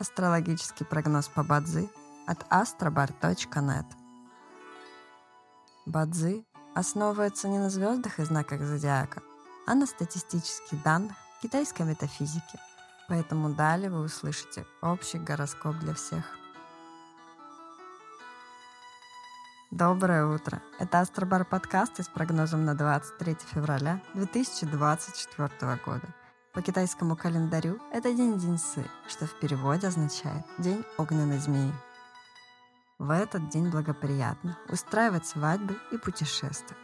Астрологический прогноз по Бадзи от astrobar.net. Бадзи основывается не на звездах и знаках зодиака, а на статистических данных китайской метафизики. Поэтому далее вы услышите общий гороскоп для всех. Доброе утро! Это Астробар подкаст с прогнозом на 23 февраля 2024 года. По китайскому календарю это день Динсы, что в переводе означает «день огненной змеи». В этот день благоприятно устраивать свадьбы и путешествовать.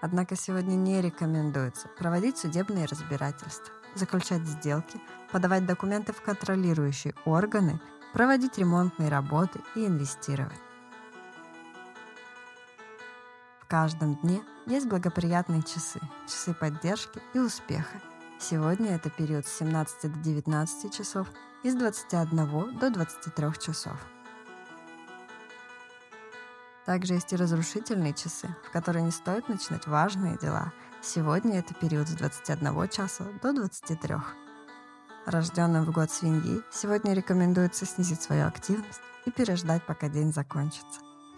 Однако сегодня не рекомендуется проводить судебные разбирательства, заключать сделки, подавать документы в контролирующие органы проводить ремонтные работы и инвестировать. Каждом дне есть благоприятные часы, часы поддержки и успеха. Сегодня это период с 17 до 19 часов и с 21 до 23 часов. Также есть и разрушительные часы, в которые не стоит начинать важные дела. Сегодня это период с 21 часа до 23 рожденным в год свиньи, сегодня рекомендуется снизить свою активность и переждать, пока день закончится.